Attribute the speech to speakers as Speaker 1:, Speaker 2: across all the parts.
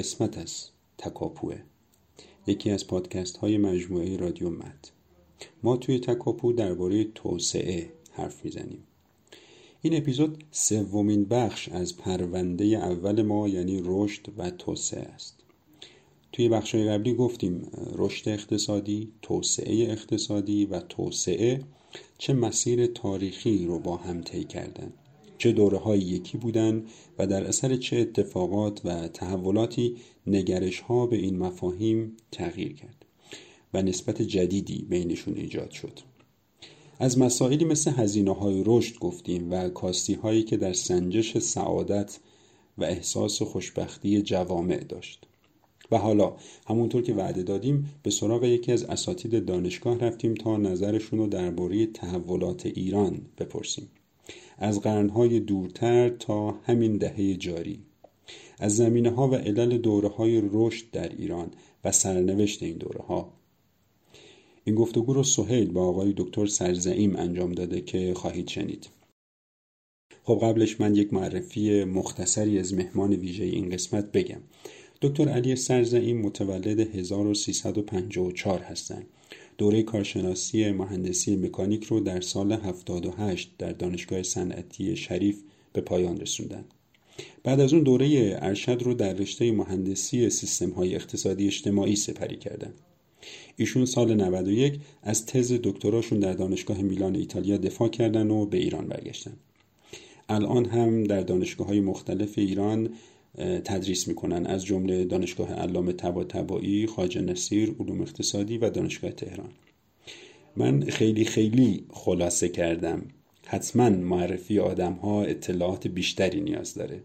Speaker 1: قسمت از تکاپوه. یکی از پادکست های مجموعه رادیو مد. ما توی تکاپو درباره توسعه حرف می‌زنیم. این اپیزود سومین بخش از پرونده اول ما یعنی رشد و توسعه است. توی بخش قبلی گفتیم رشد اقتصادی، توسعه اقتصادی و توسعه چه مسیر تاریخی رو با هم طی کردن. چه دوره های یکی بودن و در اثر چه اتفاقات و تحولاتی نگرش ها به این مفاهیم تغییر کرد و نسبت جدیدی بینشون ایجاد شد. از مسائلی مثل هزینه های رشد گفتیم و کاستی هایی که در سنجش سعادت و احساس خوشبختی جوامع داشت. و حالا همونطور که وعده دادیم به سراغ یکی از اساتید دانشگاه رفتیم تا نظرشون رو درباره تحولات ایران بپرسیم. از قرنهای دورتر تا همین دهه جاری. از زمینه ها و علل دوره های رشد در ایران و سرنوشت این دوره ها این گفتگو رو سهیل با آقای دکتر سرزعیم انجام داده که خواهید شنید. خب قبلش من یک معرفی مختصری از مهمان ویژه این قسمت بگم. دکتر علی سرزعیم متولد 1354 هستند. دوره کارشناسی مهندسی مکانیک رو در سال 78 در دانشگاه صنعتی شریف به پایان رسوندن. بعد از اون دوره ارشد رو در رشته مهندسی سیستم های اقتصادی اجتماعی سپری کردن. ایشون سال 91 از تز دکتراشون در دانشگاه میلان ایتالیا دفاع کردن و به ایران برگشتن. الان هم در دانشگاه های مختلف ایران تدریس می‌کنن از جمله دانشگاه علامه طباطبایی، خواجه نصیر، علوم اقتصادی و دانشگاه تهران. من خیلی خیلی خلاصه کردم. حتما معرفی آدم ها اطلاعات بیشتری نیاز داره.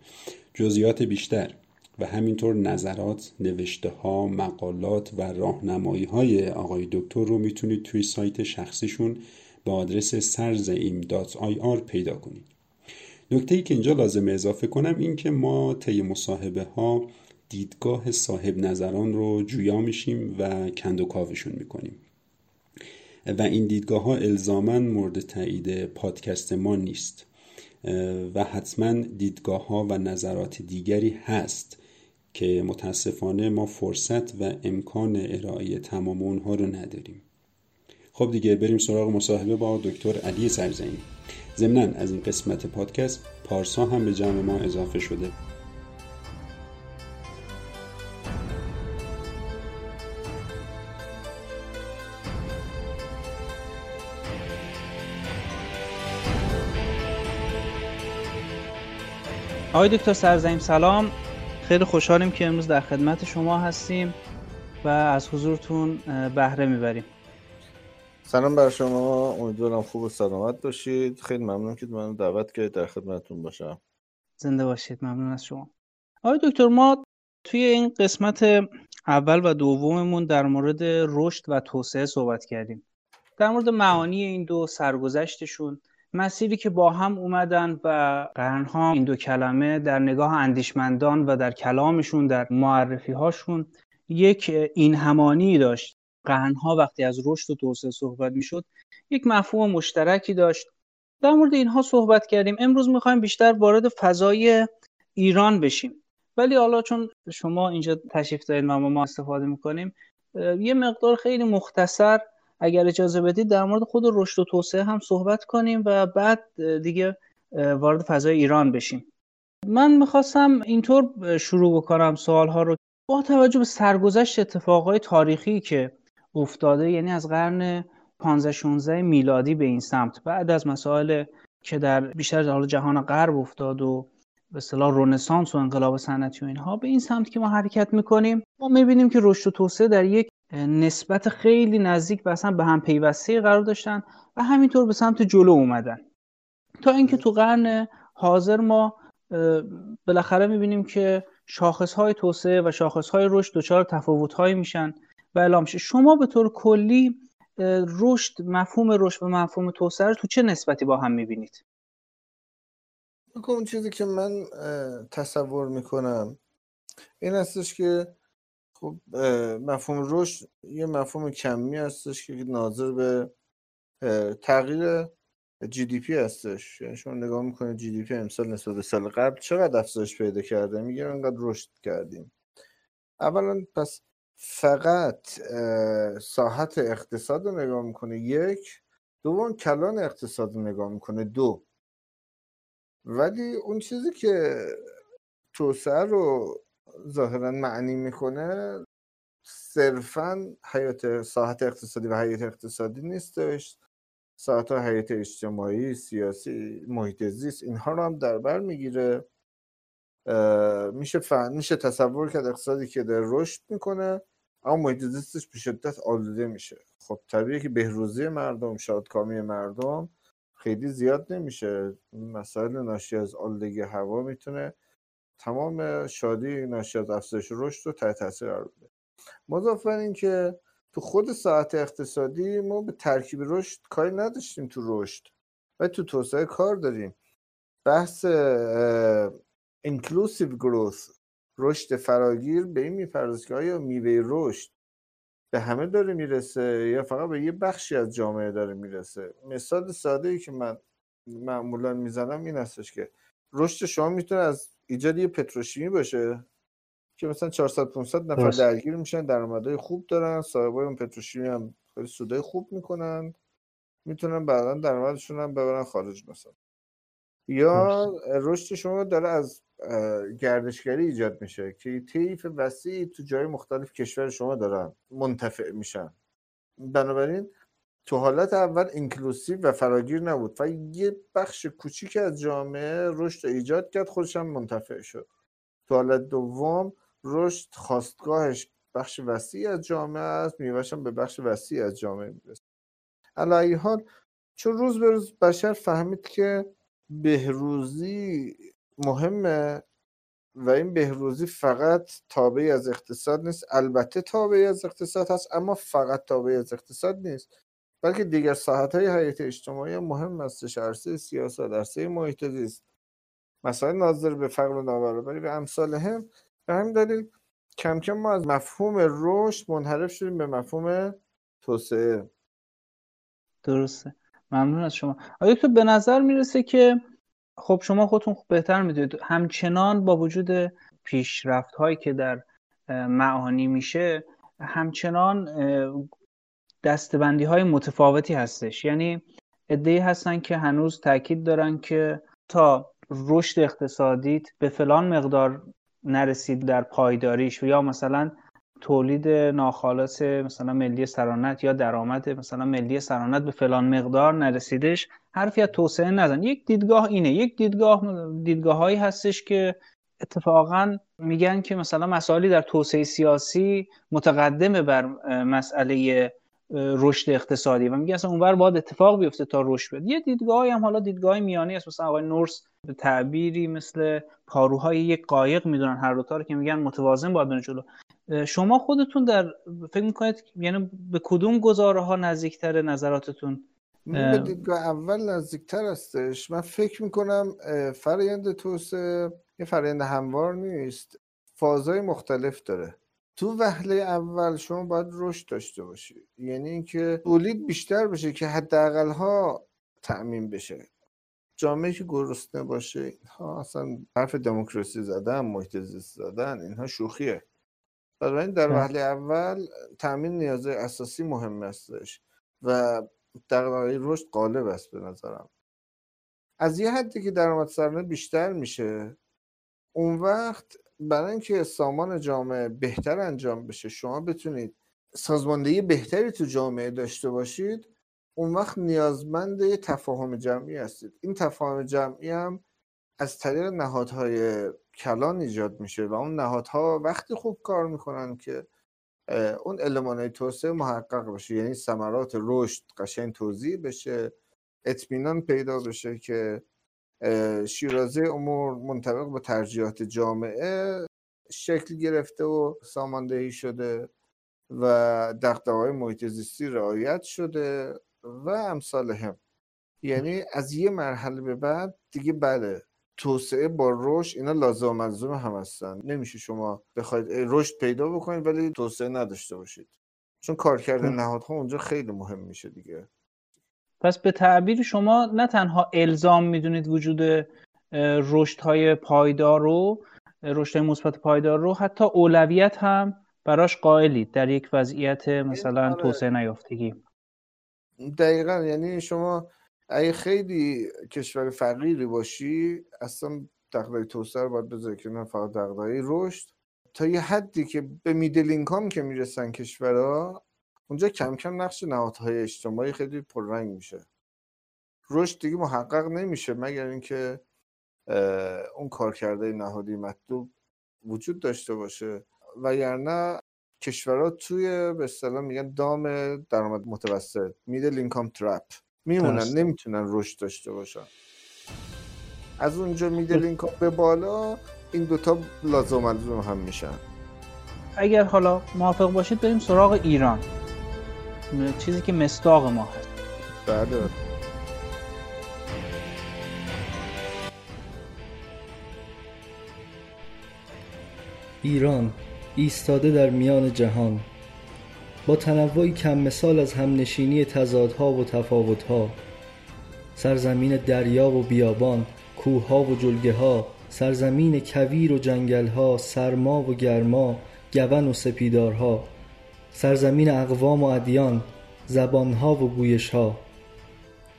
Speaker 1: جزئیات بیشتر و همینطور نظرات، نوشته ها، مقالات و راهنمایی های آقای دکتر رو می‌تونید توی سایت شخصیشون به آدرس سرزئیم.ir پیدا کنید. نکته ای که اینجا لازم اضافه کنم این که ما طی مصاحبه ها دیدگاه صاحب نظران رو جویا میشیم و کند و کاوشون می‌کنیم. و این دیدگاه ها الزاما مورد تایید پادکست ما نیست. و حتما دیدگاه ها و نظرات دیگری هست که متاسفانه ما فرصت و امکان ارائه تمام اونها رو نداریم. خب دیگه بریم سراغ مصاحبه با دکتر علی سرزنی ضمنا از این قسمت پادکست پارسا هم به جمع ما اضافه شده.
Speaker 2: آقای دکتر سرزیم سلام. خیلی خوشحالیم که امروز در خدمت شما هستیم و از حضورتون بهره می‌بریم.
Speaker 3: سلام بر شما. امیدوارم خوب و سلامت باشید. خیلی ممنون که من دعوت کردید. در خدمتتون باشم.
Speaker 2: زنده باشید. ممنون از شما. آقای دکتر ما توی این قسمت اول و دوممون در مورد رشد و توسعه صحبت کردیم. در مورد معانی این دو سرگذشتشون مسیری که با هم اومدن و قرنها این دو کلمه در نگاه اندیشمندان و در کلامشون در معرفی هاشون یک این همانی داشت. قرنها وقتی از رشد و توسعه صحبت می‌شد یک مفهوم مشترکی داشت. در مورد اینها صحبت کردیم. امروز می‌خوایم بیشتر وارد فضای ایران بشیم. ولی حالا چون شما اینجا تشریف دارید و ما استفاده می‌کنیم یه مقدار خیلی مختصر اگر اجازه بدید در مورد خود رشد و توسعه هم صحبت کنیم و بعد دیگه وارد فضای ایران بشیم. من می‌خواستم اینطور شروع بکنم سوال رو. با توجه به سرگذشت اتفاقهای تاریخی که افتاده یعنی از قرن 15 16 میلادی به این سمت. بعد از مسائل که در بیشتر حال جهان غرب افتاد و به اصطلاح رنسانس و انقلاب صنعتی و اینها به این سمت که ما حرکت می‌کنیم ما می‌بینیم که رشد و توسعه در یک نسبت خیلی نزدیک و اصلا به هم پیوسته قرار داشتن و همینطور به سمت جلو اومدن. تا اینکه تو قرن حاضر ما بالاخره می‌بینیم که شاخص های توسعه و شاخص های رشد دچار تفاوت های میشن. و اعلام شما به طور کلی رشد مفهوم رشد و مفهوم توسعه رو تو چه نسبتی با هم می‌بینید؟
Speaker 3: اون چیزی که من تصور می‌کنم این هستش که خب مفهوم رشد یه مفهوم کمی هستش که ناظر به تغییر جی دی پی هستش. یعنی شما نگاه می‌کنید جی دی پی امسال نسبت به سال قبل چقدر افزایش پیدا کرده؟ میگه انقدر رشد کردیم. اولا پس فقط ساحت اقتصاد رو نگاه می‌کنه یک. دوم کلان اقتصاد رو نگاه می‌کنه دو. ولی اون چیزی که توسعه رو ظاهرا معنی می‌کنه صرفا حیات ساحت اقتصادی و حیات اقتصادی نیستش. ساعت حیات اجتماعی سیاسی محیط زیست اینها رو هم در بر می‌گیره. میشه فهم میشه تصور کرد اقتصادی که در رشد می‌کنه اما محیط زیستش به شدت آلوده میشه. خب طبیعیه که بهروزی مردم شادکامی مردم خیلی زیاد نمیشه. مسائل ناشی از آلودگی هوا می‌تونه تمام شادی ناشی از افزایش رشد رو تحت تاثیر قرار بده. مضاف بر اینکه تو خود ساعت اقتصادی ما به ترکیب رشد کاری نداشتیم تو رشد. و تو توسعه کار داریم. بحث inclusive growth رشد فراگیر به این می‌پردازه که آیا میوه رشد به همه داره می‌رسه یا فقط به یه بخشی از جامعه داره می‌رسه؟ مثال ساده ای که من معمولا می‌زنم این هستش که رشد شما می‌تونه از ایجاد یه پتروشیمی باشه که مثلا 400 500 نفر درگیر میشن درآمدهای خوب دارن صاحبای اون پتروشیمی هم خیلی سودای خوب می‌کنن می‌تونن بعدا درآمدشون هم ببرن خارج مثلا. یا رشد شما داره از گردشگری ایجاد میشه که طیف وسیعی تو جای مختلف کشور شما دارن منتفع میشن. بنابراین تو حالت اول اینکلوسیو و فراگیر نبود و یه بخش کوچیک از جامعه رشد ایجاد کرد خودش هم منتفع شد. تو حالت دوم رشد خواستگاهش بخش وسیع از جامعه است میوهش به بخش وسیع از جامعه می‌رسه. علی حال چون روز به روز بشر فهمید که بهروزی مهمه و این بهروزی فقط تابعی از اقتصاد نیست. البته تابعی از اقتصاد هست اما فقط تابعی از اقتصاد نیست. بلکه دیگر ساحت های حیات اجتماعی مهم است. عرصه سیاست عرصه محیط زیست. مسائل ناظر به فقر و نابرابری و امثال هم. به همین دلیل کم کم ما از مفهوم رشد منحرف شدیم به مفهوم توسعه.
Speaker 2: درسته. ممنون از شما. آیا تو به نظر می‌رسه که خب شما خودتون بهتر می‌دونید. همچنان با وجود پیشرفت هایی که در معانی میشه همچنان دستبندی های متفاوتی هستش. یعنی ادهی هستن که هنوز تاکید دارن که تا رشد اقتصادیت به فلان مقدار نرسید در پایداریش یا مثلا تولید ناخالص مثلا ملی سرانت یا درآمد مثلا ملی سرانت به فلان مقدار نرسیدش حرفی از توسعه نزن. یک دیدگاه اینه. یک دیدگاه دیدگاه هایی هستش که اتفاقا میگن که مثلا مسائلی در توسعه سیاسی متقدمه بر مسئله رشد اقتصادی و میگه اصلا اونور باید اتفاق بیفته تا رشد بده. یه دیدگاهی هم حالا دیدگاه میانی است. مثلا آقای نورس به تعبیری مثل پاروهای یک قایق می‌دونن هر دوتا رو که میگن متوازن باید بره جلو. شما خودتون در فکر می‌کنید یعنی به کدوم گزاره ها نزدیکتر نظراتتون؟
Speaker 3: به دیدگاه اول نزدیکتر هستش. من فکر می‌کنم فرایند توسعه یه فرایند هموار نیست. فازهای مختلف داره. تو وهله اول شما باید رشد داشته باشی. یعنی اینکه تولید بیشتر بشه که حداقل ها تأمین بشه. جامعه که گرسنه باشه اینها اصلا حرف دموکراسی زدن محیط زیست زدن اینها شوخیه. بنابراین در وهله اول تأمین نیاز اساسی مهم هستش. و در رشد غالب است به نظرم. از یه حدی که درآمد سرانه بیشتر میشه اون وقت برای اینکه سامان جامعه بهتر انجام بشه شما بتونید سازماندهی بهتری تو جامعه داشته باشید اون وقت نیازمند تفاهم جمعی هستید. این تفاهم جمعی هم از طریق نهادهای کلان ایجاد میشه و اون نهادها وقتی خوب کار می‌کنن که اون علمان توسعه محقق بشه. یعنی ثمرات رشد قشنگ توضیح بشه. اطمینان پیدا بشه که شیرازه امور منطبق به ترجیحات جامعه شکل گرفته و ساماندهی شده و دقدقه های محیط زیستی رعایت شده و امثال هم. یعنی از یه مرحله به بعد دیگه بله توسعه با رشد اینا لازم و ملزوم هم هستن. نمیشه شما بخواید رشد پیدا بکنید ولی توسعه نداشته باشید. چون کارکرد نهادها اونجا خیلی مهم میشه دیگه.
Speaker 2: پس به تعبیر شما نه تنها الزام می‌دونید وجود رشد های پایدار رو رشد مثبت پایدار رو حتی اولویت هم براش قائلید در یک وضعیت مثلا آره. توسعه نیافتگی.
Speaker 3: دقیقا. یعنی شما اگه خیلی کشور فقیری باشی اصلا دقدقه توسعه رو باید بذاری که نه فقط دقدقه رشد. تا یه حدی که به میدل اینکام که می‌رسن کشورها اونجا کم کم نقش نهادهای اجتماعی خیلی پررنگ میشه. رشد دیگه محقق نمیشه مگر اینکه اون کارکرده نهادی مطلوب وجود داشته باشه. وگرنه کشورها توی به اصطلاح میگن دام درآمد متوسط میدل اینکام ترپ. میمونن نمی‌تونن رشد داشته باشن. از اونجا میدل اینکام به بالا این دوتا لازم لزوم هم میشن.
Speaker 2: اگر حالا موافق باشید بریم سراغ ایران. چیزی که مستاق ما هست.
Speaker 3: بله.
Speaker 4: ایران ایستاده در میان جهان. با تنوعی کم مثال از همنشینی تضادها و تفاوتها. سرزمین دریا و بیابان کوهها و جلگه ها سرزمین کویر و جنگل ها سرما و گرما گون و سپیدارها سرزمین اقوام و ادیان زبانها و گویشها.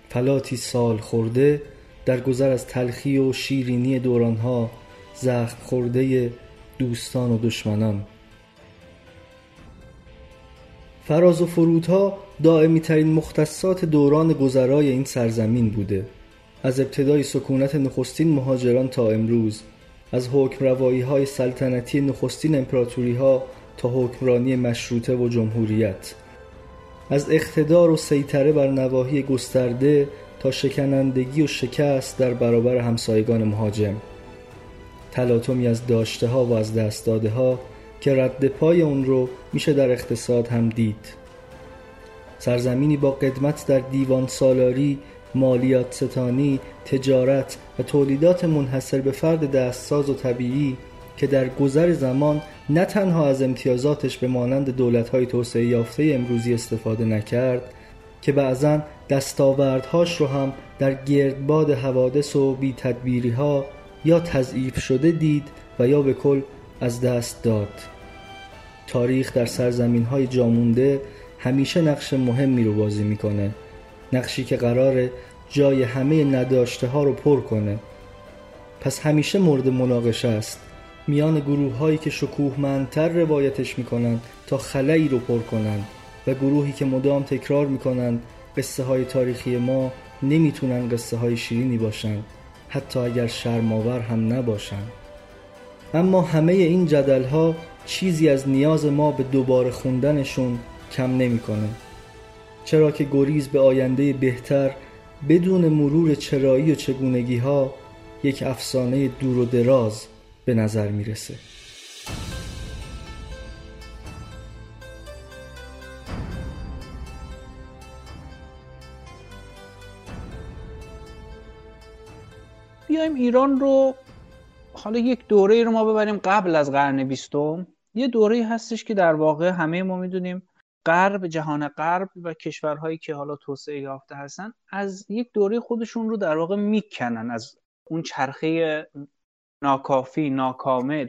Speaker 4: فلاتی سال خورده در گذر از تلخی و شیرینی دورانها زخم خورده دوستان و دشمنان. فراز و فرودها دائمی ترین مختصات دوران گذرای این سرزمین بوده. از ابتدای سکونت نخستین مهاجران تا امروز از حکم روایی های سلطنتی نخستین امپراتوری ها تا حکمرانی مشروطه و جمهوریت. از اقتدار و سیطره بر نواحی گسترده تا شکنندگی و شکست در برابر همسایگان مهاجم. تلاطمی از داشته ها و از دست داده ها که رد پای اون رو میشه در اقتصاد هم دید. سرزمینی با قدمت در دیوان سالاری مالیات ستانی، تجارت و تولیدات منحصر به فرد دستساز و طبیعی که در گذر زمان نه تنها از امتیازاتش به مانند دولت‌های توسعه یافته امروزی استفاده نکرد که بعضا دستاوردهاش رو هم در گردباد حوادث و بی تدبیری ها یا تضعیف شده دید و یا به کل از دست داد. تاریخ در سرزمین های جامونده همیشه نقش مهمی رو بازی می‌کنه. نقشی که قراره جای همه نداشته ها رو پر کنه. پس همیشه مورد مناقشه است. میان گروه هایی که شکوهمندتر روایتش می‌کنند تا خلایی رو پر کنند و گروهی که مدام تکرار می‌کنند قصه های تاریخی ما نمی‌تونن قصه های شیرینی باشند حتی اگر شرماور هم نباشند. اما همه این جدل ها چیزی از نیاز ما به دوباره خوندنشون کم نمی‌کنه. چرا که گریز به آینده بهتر بدون مرور چرایی و چگونگی ها یک افسانه دور و دراز به نظر می‌رسه.
Speaker 2: بیایم ایران رو حالا یک دوره رو ما ببریم قبل از قرن بیستم. یه دوره هستش که در واقع همه ما می‌دونیم غرب جهان غرب و کشورهایی که حالا توسعه یافته هستن از یک دوره خودشون رو در واقع می‌کنن از اون چرخه ناکافی ناکامل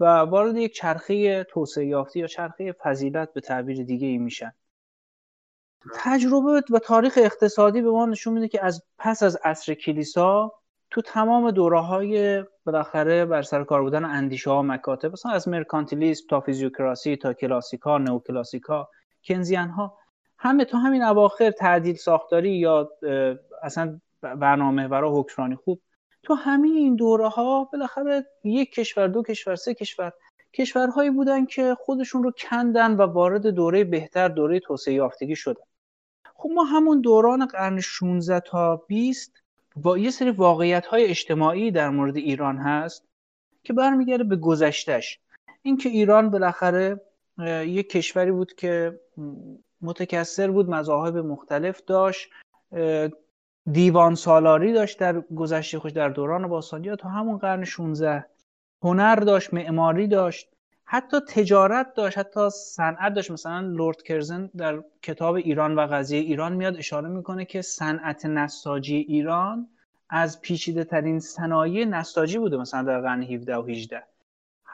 Speaker 2: و وارد یک چرخه توسعه یافته یا چرخه فضیلت به تعبیر دیگه ای میشن. تجربه و تاریخ اقتصادی به ما نشون میده که از پس از عصر کلیسا تو تمام دوره های بالاخره بر سر کار بودن اندیشه ها مکاتب مثلا از مرکانتیلیسم تا فیزیوکراسی تا کلاسیکا نوکلاسیکا کنزیان ها همه تا همین اواخر تعدیل ساختاری یا اصلا برنامه برای حکمرانی خوب. تو همین این دوره ها بالاخره یک کشور دو کشور سه کشور کشورهایی بودن که خودشون رو کندن و وارد دوره بهتر دوره توسعه یافتگی شدن. خب ما همون دوران قرن 16 تا 20 با یه سری واقعیت های اجتماعی در مورد ایران هست که برمیگرده به گذشتش اینکه ایران بالاخره یک کشوری بود که متکثر بود مذاهب مختلف داشت دیوان سالاری داشت در گذشته خوش در دوران باستانی. تا همون قرن 16 هنر داشت معماری داشت. حتی تجارت داشت حتی صنعت داشت. مثلا لورد کرزن در کتاب ایران و قضیه ایران میاد اشاره می‌کنه که صنعت نساجی ایران از پیچیده ترین صنایع نساجی بوده مثلا در قرن 17 و 18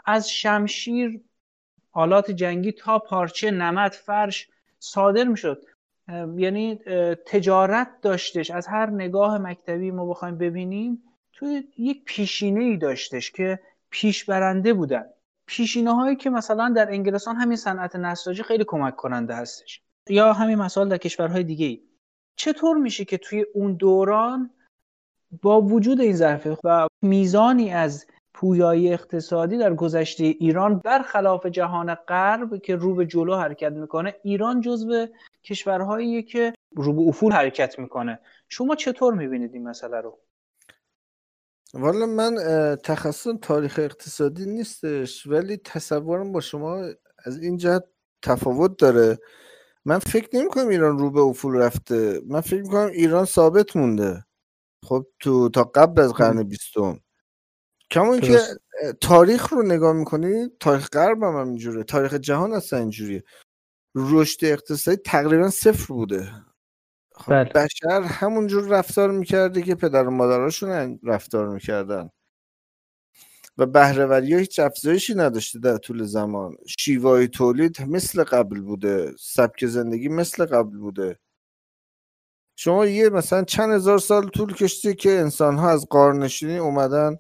Speaker 2: از شمشیر آلات جنگی تا پارچه نمد فرش صادر می‌شد. یعنی تجارت داشتش. از هر نگاه مکتبی ما بخوایم ببینیم توی یک پیشینه ای داشتش که پیشبرنده بودن. پیشینه هایی که مثلا در انگلستان همین صنعت نساجی خیلی کمک کننده هستش. یا همین مسائل در کشورهای دیگه چطور میشه که توی اون دوران با وجود این ظرفه و میزانی از پویایی اقتصادی در گذشته ایران برخلاف جهان غرب که رو به جلو حرکت می‌کنه ایران جزو کشورهایی که رو به افول حرکت می‌کنه. شما چطور می‌بینید این مسئله رو؟
Speaker 3: والا من تخصص تاریخ اقتصادی نیستش ولی تصورم با شما از این جهت تفاوت داره. من فکر نمی کنم ایران رو به افول رفته. من فکر می کنم ایران ثابت مونده. خب تو تا قبل از قرن بیستم. کما که تاریخ رو نگاه می‌کنی تاریخ غرب هم اینجوره تاریخ جهان اصلا اینجوریه. رشد اقتصادی تقریبا صفر بوده. بله. بشر همونجور رفتار می‌کرده که پدر و مادراشون رفتار می‌کردن. و بهرهوری ها هیچ افزایشی نداشته در طول زمان. شیوای تولید مثل قبل بوده. سبک زندگی مثل قبل بوده. شما یه مثلا چند هزار سال طول کشته که انسان ها از قارنشینی اومدن.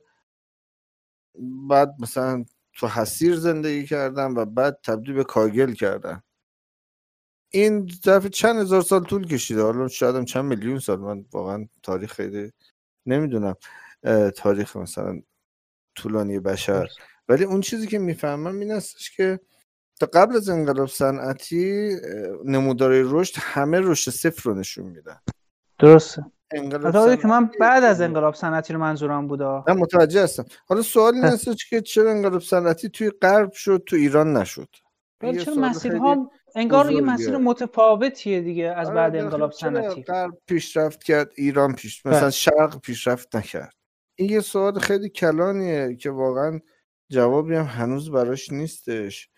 Speaker 3: بعد مثلا تو حسیر زندگی کردن و بعد تبدیل به کاگل کردن. این ظرف چند هزار سال طول کشیده؟ حالا شاید هم چند میلیون سال. من واقعا تاریخ خیلی نمی‌دونم تاریخ مثلا طولانی بشر. ولی اون چیزی که می‌فهمم این استش که تا قبل از انقلاب صنعتی نمودارهای رشد همه رشد صفر رو نشون میدن.
Speaker 2: درسته. انقلاب که من بعد از انقلاب صنعتی رو منظورم بودا.
Speaker 3: من متوجه هستم. حالا سوال این هستش که چرا انقلاب صنعتی توی غرب شد تو ایران نشد؟
Speaker 2: چرا مسیرها انگار یه مسیر متفاوتیه دیگه از آره، بعد انقلاب صنعتی.
Speaker 3: پیشرفت کرد ایران پیش بله. مثلا شرق پیشرفت نکرد. این یه سوال خیلی کلانیه که واقعا جوابی هم هنوز براش نیستش.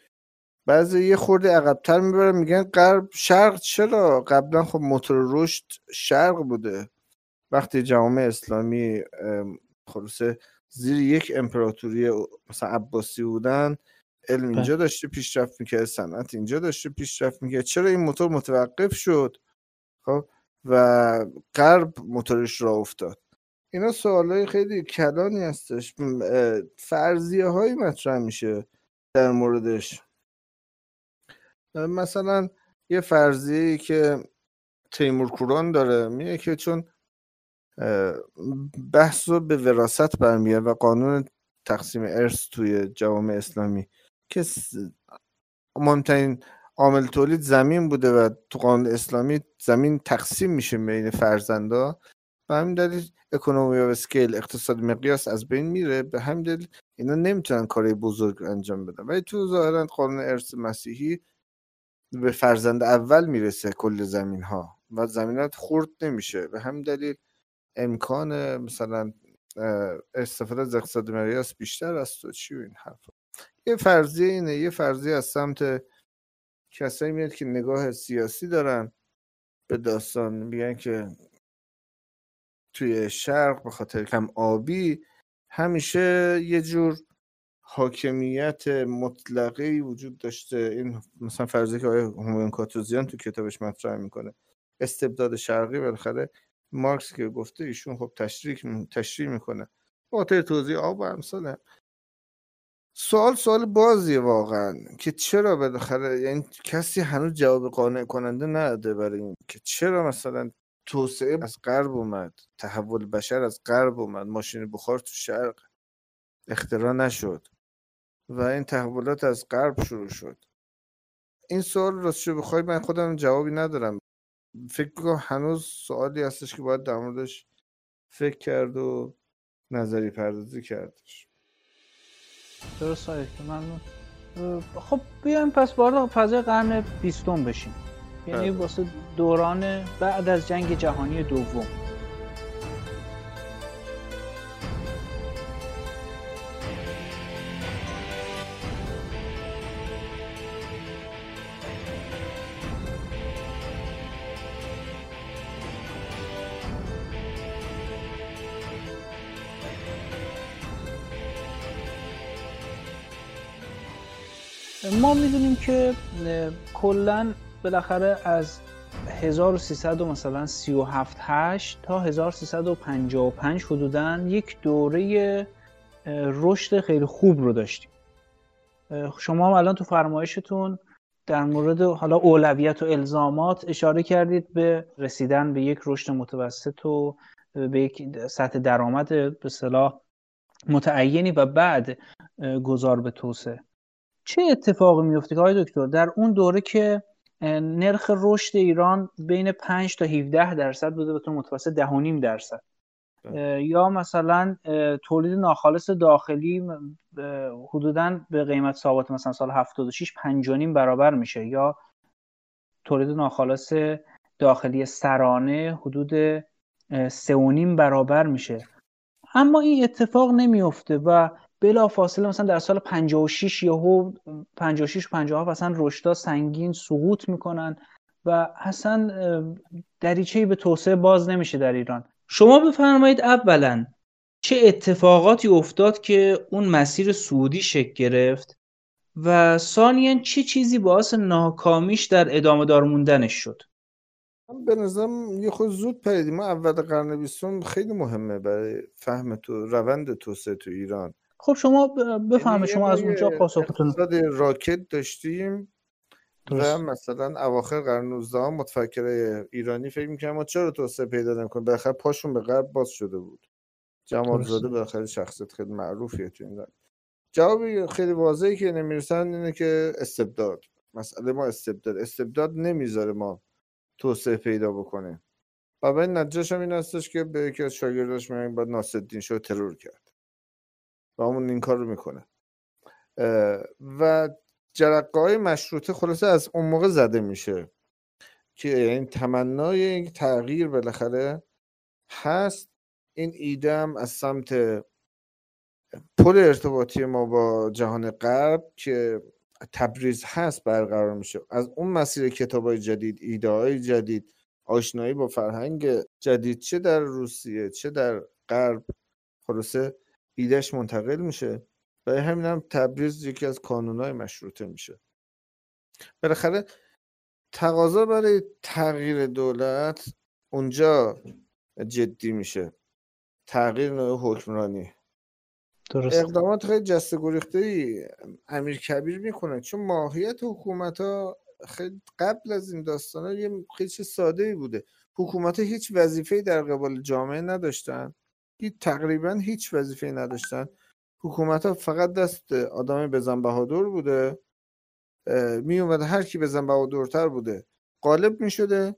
Speaker 3: بعضی یه خورده عقبتر می‌برن میگن غرب شرق چرا؟ قبلا خب موتور رشد شرق بوده. وقتی جامعه اسلامی خلاصه زیر یک امپراتوری مثلا عباسی بودن علم اینجا بله. داشته پیشرفت می‌کرد صنعت اینجا داشته پیشرفت می‌کرد چرا این موتور متوقف شد؟ خب و غرب موتورش را افتاد. اینا سوالای خیلی کلانی هستش. فرضیه هایی مطرح میشه در موردش. مثلا یه فرضیه که تیمور کوران داره میگه که چون بحث رو به وراست برمیاد و قانون تقسیم ارث توی جوامع اسلامی که مهمترین عامل تولید زمین بوده و تو قانون اسلامی زمین تقسیم میشه بین فرزندا به همین دلیل اکونومی و اسکیل اقتصاد مقیاس از بین میره. به همین دلیل اینا نمی‌تونن کاری بزرگ انجام بدن. ولی تو ظاهرا قانون ارث مسیحی به فرزند اول می‌رسه کل زمین ها و زمینات خورد نمیشه. به همین دلیل امکان مثلا استفاده از اقتصاد مقیاس بیشتر است و چی و این حرفا. یه فرضیه اینه یه فرضیه از سمت کسایی میاد که نگاه سیاسی دارن به داستان میگن که توی شرق به خاطر کم آبی همیشه یه جور حاکمیت مطلقه وجود داشته. این مثلا فرضیه که آقای هومن کاتوزیان تو کتابش مطرح می‌کنه. استبداد شرقی بالاخره مارکس که گفته ایشون خب تشریح تشریح می‌کنه. خاطر توضیح آب و امثال سوال سوال بازیه واقعا که چرا بالاخره یعنی کسی هنوز جواب قانع کننده نداده برای این که چرا مثلا توسعه از غرب اومد تحول بشر از غرب اومد ماشین بخار تو شرق اختراع نشد و این تحولات از غرب شروع شد. این سوال راستش بخوای من خودم جوابی ندارم. فکر کنم هنوز سوالی هستش که باید در موردش فکر کرد و نظری پردازی کردش.
Speaker 2: درست ممنون. خب بیایم پس وارد فضای قرن بیستم بشیم. یعنی بله. واسه دوران بعد از جنگ جهانی دوم. ما می‌دونیم که کلا بالاخره از 1300 مثلا 37 8 تا 1355 حدودا یک دوره رشد خیلی خوب رو داشتیم. شما هم الان تو فرمایشتون در مورد حالا اولویت و الزامات اشاره کردید به رسیدن به یک رشد متوسط و به یک سطح درآمد به صلاح متعینی و بعد گذار به توسعه. چه اتفاقی میفته که آقای دکتر؟ در اون دوره که نرخ رشد ایران بین 5 تا 17 درصد بوده به طور متوسط 10.5 درصد. بله. یا مثلا تولید ناخالص داخلی حدودا به قیمت ثابت مثلا سال 76 5 برابر میشه. یا تولید ناخالص داخلی سرانه حدود 3.5 برابر میشه. اما این اتفاق نمیفته و بلا فاصله مثلا در سال 56 یهو 56 و 57 اصلا رشدا سنگین سقوط می‌کنن و اصلا دریچه‌ای به توسعه باز نمیشه در ایران. شما بفرمایید اولا چه اتفاقاتی افتاد که اون مسیر سعودی شکل گرفت و ثانیا چه چیزی باعث ناکامیش در ادامه دار موندنش شد؟
Speaker 3: به نظرم یه خود زود پریدیم. اول قرن بیستم خیلی مهمه برای فهم تو روند توسعه تو ایران.
Speaker 2: خب شما بفهمید شما از اونجا پاسختون.
Speaker 3: راکت داشتیم و مثلا اواخر قرن 19 متفکر ایرانی فکر می‌کنم ما چرا توسعه پیدا نمی‌کنیم؟ بالاخره پاشون به غرب باز شده بود. جمال زاده بالاخره شخصیت خیلی معروفیه تو این جواب خیلی واضحی که نمی‌رسن اینه که استبداد. مسئله ما استبداد. استبداد نمی‌ذاره ما توسعه پیدا بکنه و به نتیجهش هم این هستش که به یکی از شاگرداش میگن باید ناصرالدین شو ترور کرد. همون این کار رو می‌کنه و جرقه های مشروطه خلاصه از اون موقع زده میشه که این یعنی تمنای این تغییر بالاخره هست این ایدم از سمت پل ارتباطی ما با جهان غرب که تبریز هست برقرار میشه. از اون مسیر کتاب های جدید ایده های جدید آشنایی با فرهنگ جدید چه در روسیه چه در غرب خلاصه ایدهش منتقل میشه برای همین هم تبریز یکی از کانونهای مشروطه میشه. بالاخره تقاضا برای تغییر دولت اونجا جدی میشه. تغییر نوع حکمرانی. درست. اقدامات خیلی جسته گریخته ای امیر کبیر می‌کنه. چون ماهیت حکومت ها خیلی قبل از این داستان ها یه خیلی ساده ای بوده. حکومت ها هیچ وظیفه در قبال جامعه نداشتن. تقریبا هیچ وظیفه نداشتن. حکومت ها فقط دست آدم بزن بهادر بوده. می اومده هر کی بزن بهادرتر بوده. غالب می شده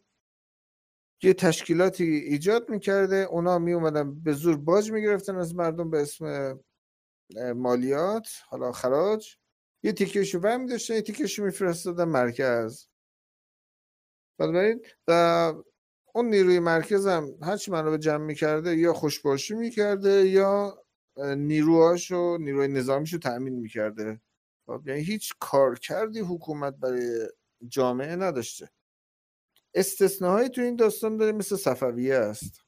Speaker 3: یه تشکیلاتی ایجاد می‌کرده. اونا می اومدن به زور باج می‌گرفتن از مردم به اسم مالیات حالا خراج. یه تیکشو برمی داشتن یه تیکشو میفرستادن مرکز. بنابراین و اون نیروی مرکز هم هرچی منو به جمع می‌کرده یا خوشباشی می‌کرده یا نیروهاشو نیروی نظامیشو تأمین می‌کرده. خب، یعنی هیچ کار کردی حکومت برای جامعه نداشته. استثناهایی تو این داستان داره مثل صفویه است.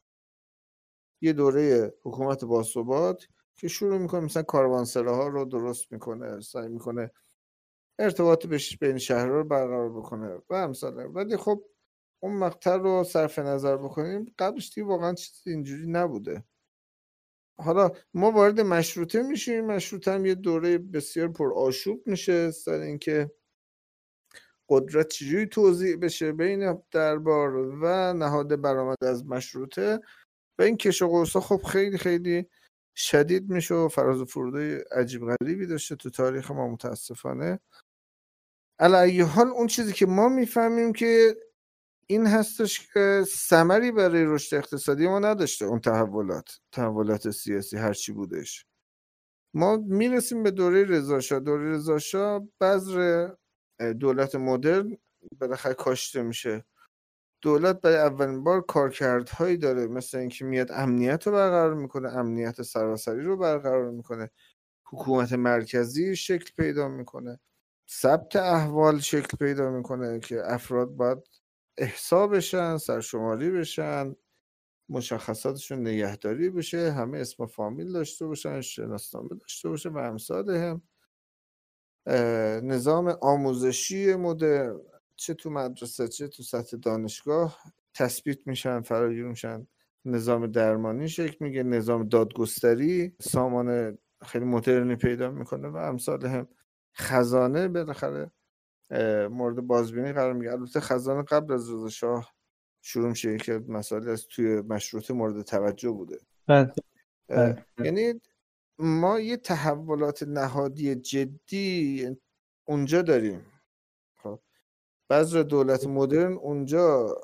Speaker 3: یه دوره حکومت باثبات که شروع می‌کنه مثلا ها رو درست می‌کنه سعی می‌کنه ارتباط بین شهرها رو برقرار بکنه و امثال ولی خب اون مقطع رو صرف نظر بکنیم قبلش دیگه واقعا چیزی اینجوری نبوده. حالا ما وارد مشروطه میشیم مشروطه هم یه دوره بسیار پر آشوب میشه سر اینکه قدرت چجوری توضیح بشه بین دربار و نهاد برآمد از مشروطه. و این کش و خب خیلی خیلی شدید میشه و فراز و فرودای عجیب غریبی داشته تو تاریخ ما متاسفانه. علی حال اون چیزی که ما می‌فهمیم که این هستش که سمری برای رشد اقتصادی ما نداشته اون تحولات تحولات سیاسی هرچی بودش. ما می‌رسیم به دوره رضاشاه دوره رضاشاه بذر دولت مدرن بالاخره کاشته میشه. دولت برای اولین بار کارکردهایی داره مثل اینکه میاد امنیت رو برقرار می‌کنه امنیت سراسری رو برقرار می‌کنه. حکومت مرکزی شکل پیدا می‌کنه. ثبت احوال شکل پیدا می‌کنه که افراد باید احسا بشن سرشماری بشن مشخصاتشون نگهداری بشه همه اسم فامیل داشته باشن شناسنامه داشته باشه و امثال هم. نظام آموزشی مدرن چه تو مدرسه چه تو سطح دانشگاه تثبیت میشن فراگیر میشن. نظام درمانی شکل میگه نظام دادگستری سامان خیلی مدرنی پیدا می‌کنه و امثال هم. خزانه بالاخره مورد بازبینی قرار میگه البته خزانه قبل از رضا شاه شروع میشه که مسائل از توی مشروطه مورد توجه بوده
Speaker 2: بله. بله.
Speaker 3: یعنی ما یه تحولات نهادی جدی اونجا داریم خب بعض دولت مدرن اونجا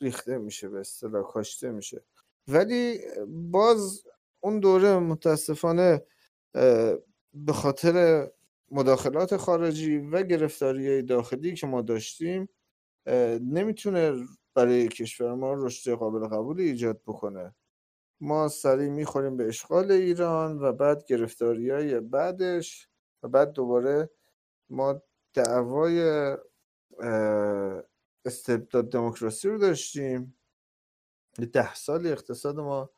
Speaker 3: ریخته میشه به اصطلاح کاشته میشه ولی باز اون دوره متاسفانه به خاطر مداخلات خارجی و گرفتاری داخلی که ما داشتیم نمی‌تونه برای کشور ما رشد قابل قبولی ایجاد بکنه. ما سریع می‌خوریم به اشغال ایران و بعد گرفتاری های بعدش و بعد دوباره ما دعوای استبداد دموکراسی رو داشتیم. ده سال اقتصاد ما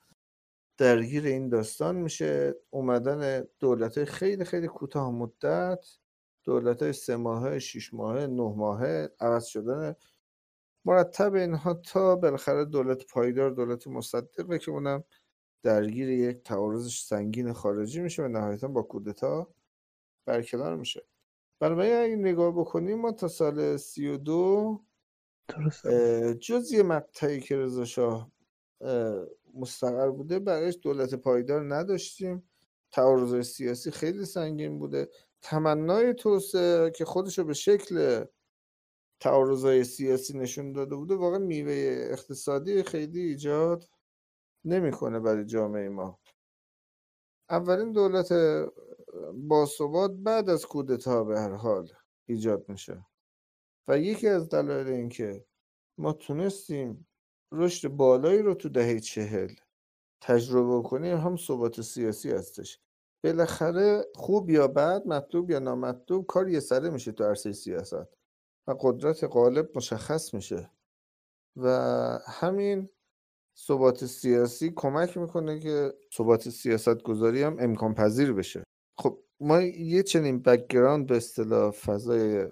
Speaker 3: درگیر این داستان میشه. اومدن دولت خیلی خیلی کوتاه مدت دولت های سه ماهه شیش ماهه نه ماهه عوض شدن مرتب اینها تا بالاخره دولت پایدار دولت مصدقه که اونم درگیر یک تعارض سنگین خارجی میشه و نهایتا با کودتا برکنار میشه. برای اگه نگاه بکنیم ما تا سال سی و دو جز یه مقطعی که رضا شاه مستقر بوده. برایش دولت پایدار نداشتیم. تعارض سیاسی خیلی سنگین بوده. تمنای توسعه که خودشو به شکل تعارضای سیاسی نشون داده بوده واقعا میوه اقتصادی خیلی ایجاد نمی‌کنه برای جامعه ما. اولین دولت باثبات بعد از کودتا به هر حال ایجاد میشه. و یکی از دلایل اینکه ما تونستیم رشد بالایی رو تو دهه چهل تجربه کنیم هم ثبات سیاسی هستش. بالاخره خوب یا بد مطلوب یا نامطلوب کار یه سره میشه تو عرصه سیاست و قدرت غالب مشخص میشه. و همین ثبات سیاسی کمک می‌کنه که ثبات سیاست گذاری هم امکان پذیر بشه. خب ما یه چنین background به اصطلاح فضای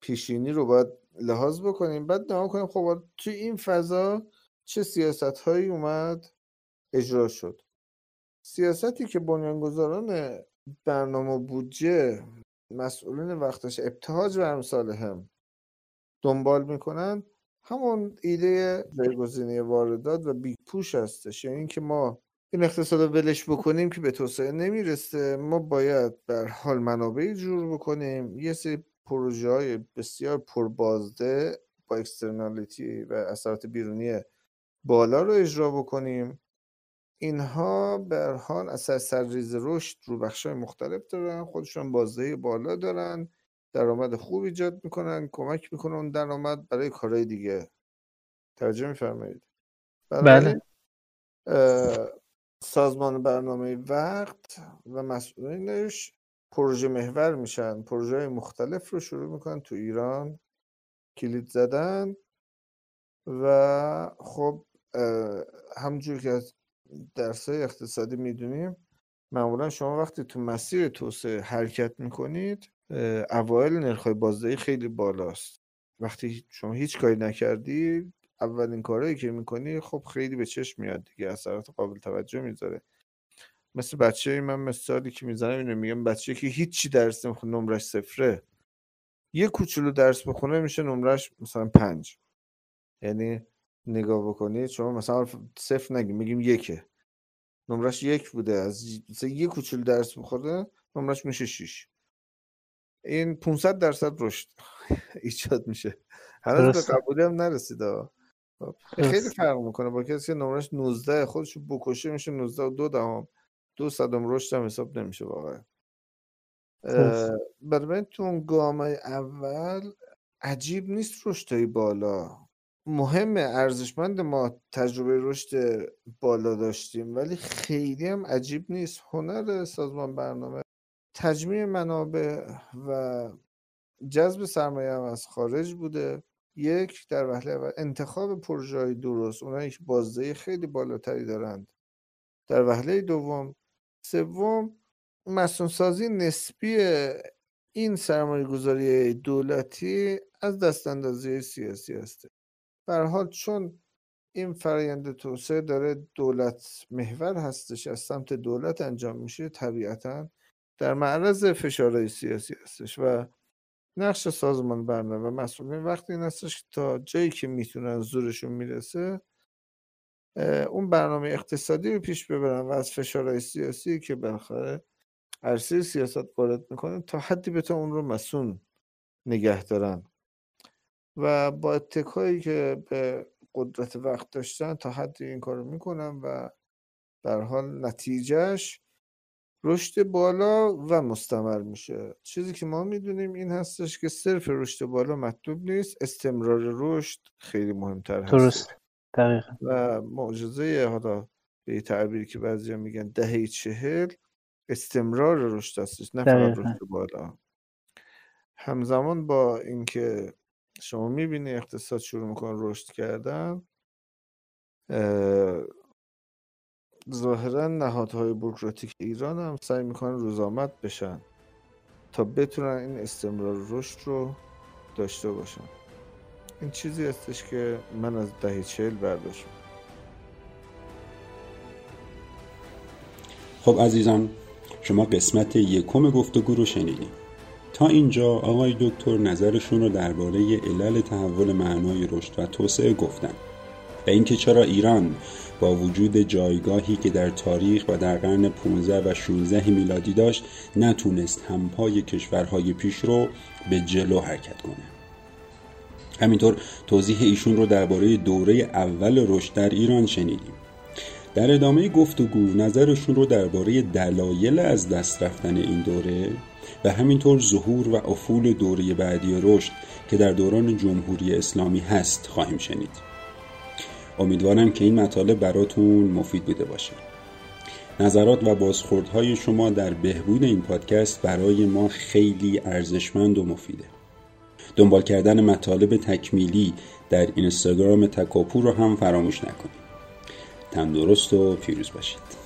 Speaker 3: پیشینی رو باید لحاظ بکنیم. بعد نگاه کنیم خب توی این فضا چه سیاست هایی اومد؟ اجرا شد. سیاستی که بنیانگذاران برنامه بودجه مسئولین وقتش ابتهاج و امثال هم دنبال می‌کنن همون ایده جایگزینی واردات و بیگ پوش هستش. یعنی اینکه ما این اقتصاد رو ولش بکنیم که به توسعه نمی‌رسه. ما باید بر حال منابعی جور بکنیم. یه سری پروژه های بسیار پربازده با اکسترنالیتی و اثرات بیرونی بالا رو اجرا بکنیم. اینها به حال اثر سرریز رشد رو بخش های مختلف دارن خودشون بازدهی بالا دارن درآمد خوب ایجاد می‌کنن کمک می‌کنن اون درآمد برای کارهای دیگه. توجه میفرمایید.
Speaker 2: بله.
Speaker 3: سازمان برنامه وقت و مسئولینش پروژه محور میشن پروژه مختلف رو شروع می‌کنن تو ایران کلید زدن و خب همجور که از درسای اقتصادی می‌دونیم معمولا شما وقتی تو مسیر توسعه حرکت می‌کنید اوایل نرخ‌های بازدهی خیلی بالاست. وقتی شما هیچ کاری نکردی اولین کارهایی که می‌کنی خب خیلی به چشم میاد دیگه اثرات قابل توجه می‌ذاره. مثل بچه من مثالی که می‌زنم اینو میگم بچه که هیچی درس نمی‌خونه نمرش صفره. یه کوچولو درس بخونه میشه نمرش مثلا پنج. یعنی نگاه بکنید شما مثلا صفر نگیم میگیم یکه. نمرش یک بوده از مثلا یه کوچولو درس بخوره نمرش میشه شیش. این 500 درصد رشد ایجاد میشه. هنوز به قبولی هم نرسیده. خب، خیلی فرق می‌کنه. با کسی که نمرش 19 خودش بکشه میشه 19 و دو دهم. دو صدم رشد هم حساب نمیشه واقعا. برای تو اون گام اول عجیب نیست رشدهای بالا. مهمه ارزشمند ما تجربه رشد بالا داشتیم ولی خیلی هم عجیب نیست. هنر سازمان برنامه تجمیع منابع و جذب سرمایه هم از خارج بوده. یک در وهله اول انتخاب پروژه های درست اونایی که بازدهی خیلی بالاتری دارند. در وهله دوم سوم مسئول سازی نسبی این سرمایه گذاری دولتی از دست اندازی سیاسی بر حال چون این فرایند توسعه داره دولت محور هستش از سمت دولت انجام میشه طبیعتا در معرض فشارهای سیاسی هستش و نقش سازمان برنامه و مسئولین وقتی این هستش تا جایی که می‌تونن زورشون می‌رسه اون برنامه اقتصادی رو پیش ببرن و از فشارهای سیاسی که بالاخره عرصه سیاست وارد می‌کنه تا حدی بتون اون رو مسون نگه دارن. و با اتکایی که به قدرت وقت داشتن تا حدی این کار رو می‌کنن و در حال نتیجهش رشد بالا و مستمر میشه. چیزی که ما می‌دونیم این هستش که صرف رشد بالا مطلوب نیست استمرار رشد خیلی مهمتر هست
Speaker 2: درست دقیقا.
Speaker 3: و معجزه حالا به تعبیری که بعضی میگن دهه چهل استمرار رشد هستش نه فقط رشد بالا. همزمان با اینکه شما می‌بینی اقتصاد شروع می‌کنه رشد کردن ظاهرا نهادهای بروکراتیک ایران هم سعی می‌کنن روزآمد بشن تا بتونن این استمرار رشد رو داشته باشن. این چیزی هستش که من از دهه چهل برداشتم.
Speaker 1: خب عزیزان شما قسمت یکم گفتگو رو شنیدیم تا اینجا آقای دکتر نظرشون رو درباره علل تحول معنای رشد و توسعه گفتن و اینکه چرا ایران با وجود جایگاهی که در تاریخ و در قرن 15 و 16 میلادی داشت نتونست همپای کشورهای پیش رو به جلو حرکت کنه. همینطور توضیح ایشون رو درباره دوره اول رشد در ایران شنیدیم. در ادامه گفتگو نظرشون رو درباره دلایل از دست رفتن این دوره و همینطور ظهور و افول دوره بعدی رشد که در دوران جمهوری اسلامی هست خواهیم شنید. امیدوارم که این مطالب براتون مفید بوده باشه. نظرات و بازخوردهای شما در بهبود این پادکست برای ما خیلی ارزشمند و مفیده. دنبال کردن مطالب تکمیلی در اینستاگرام تکاپو رو هم فراموش نکنید. تندرست و پیروز باشید.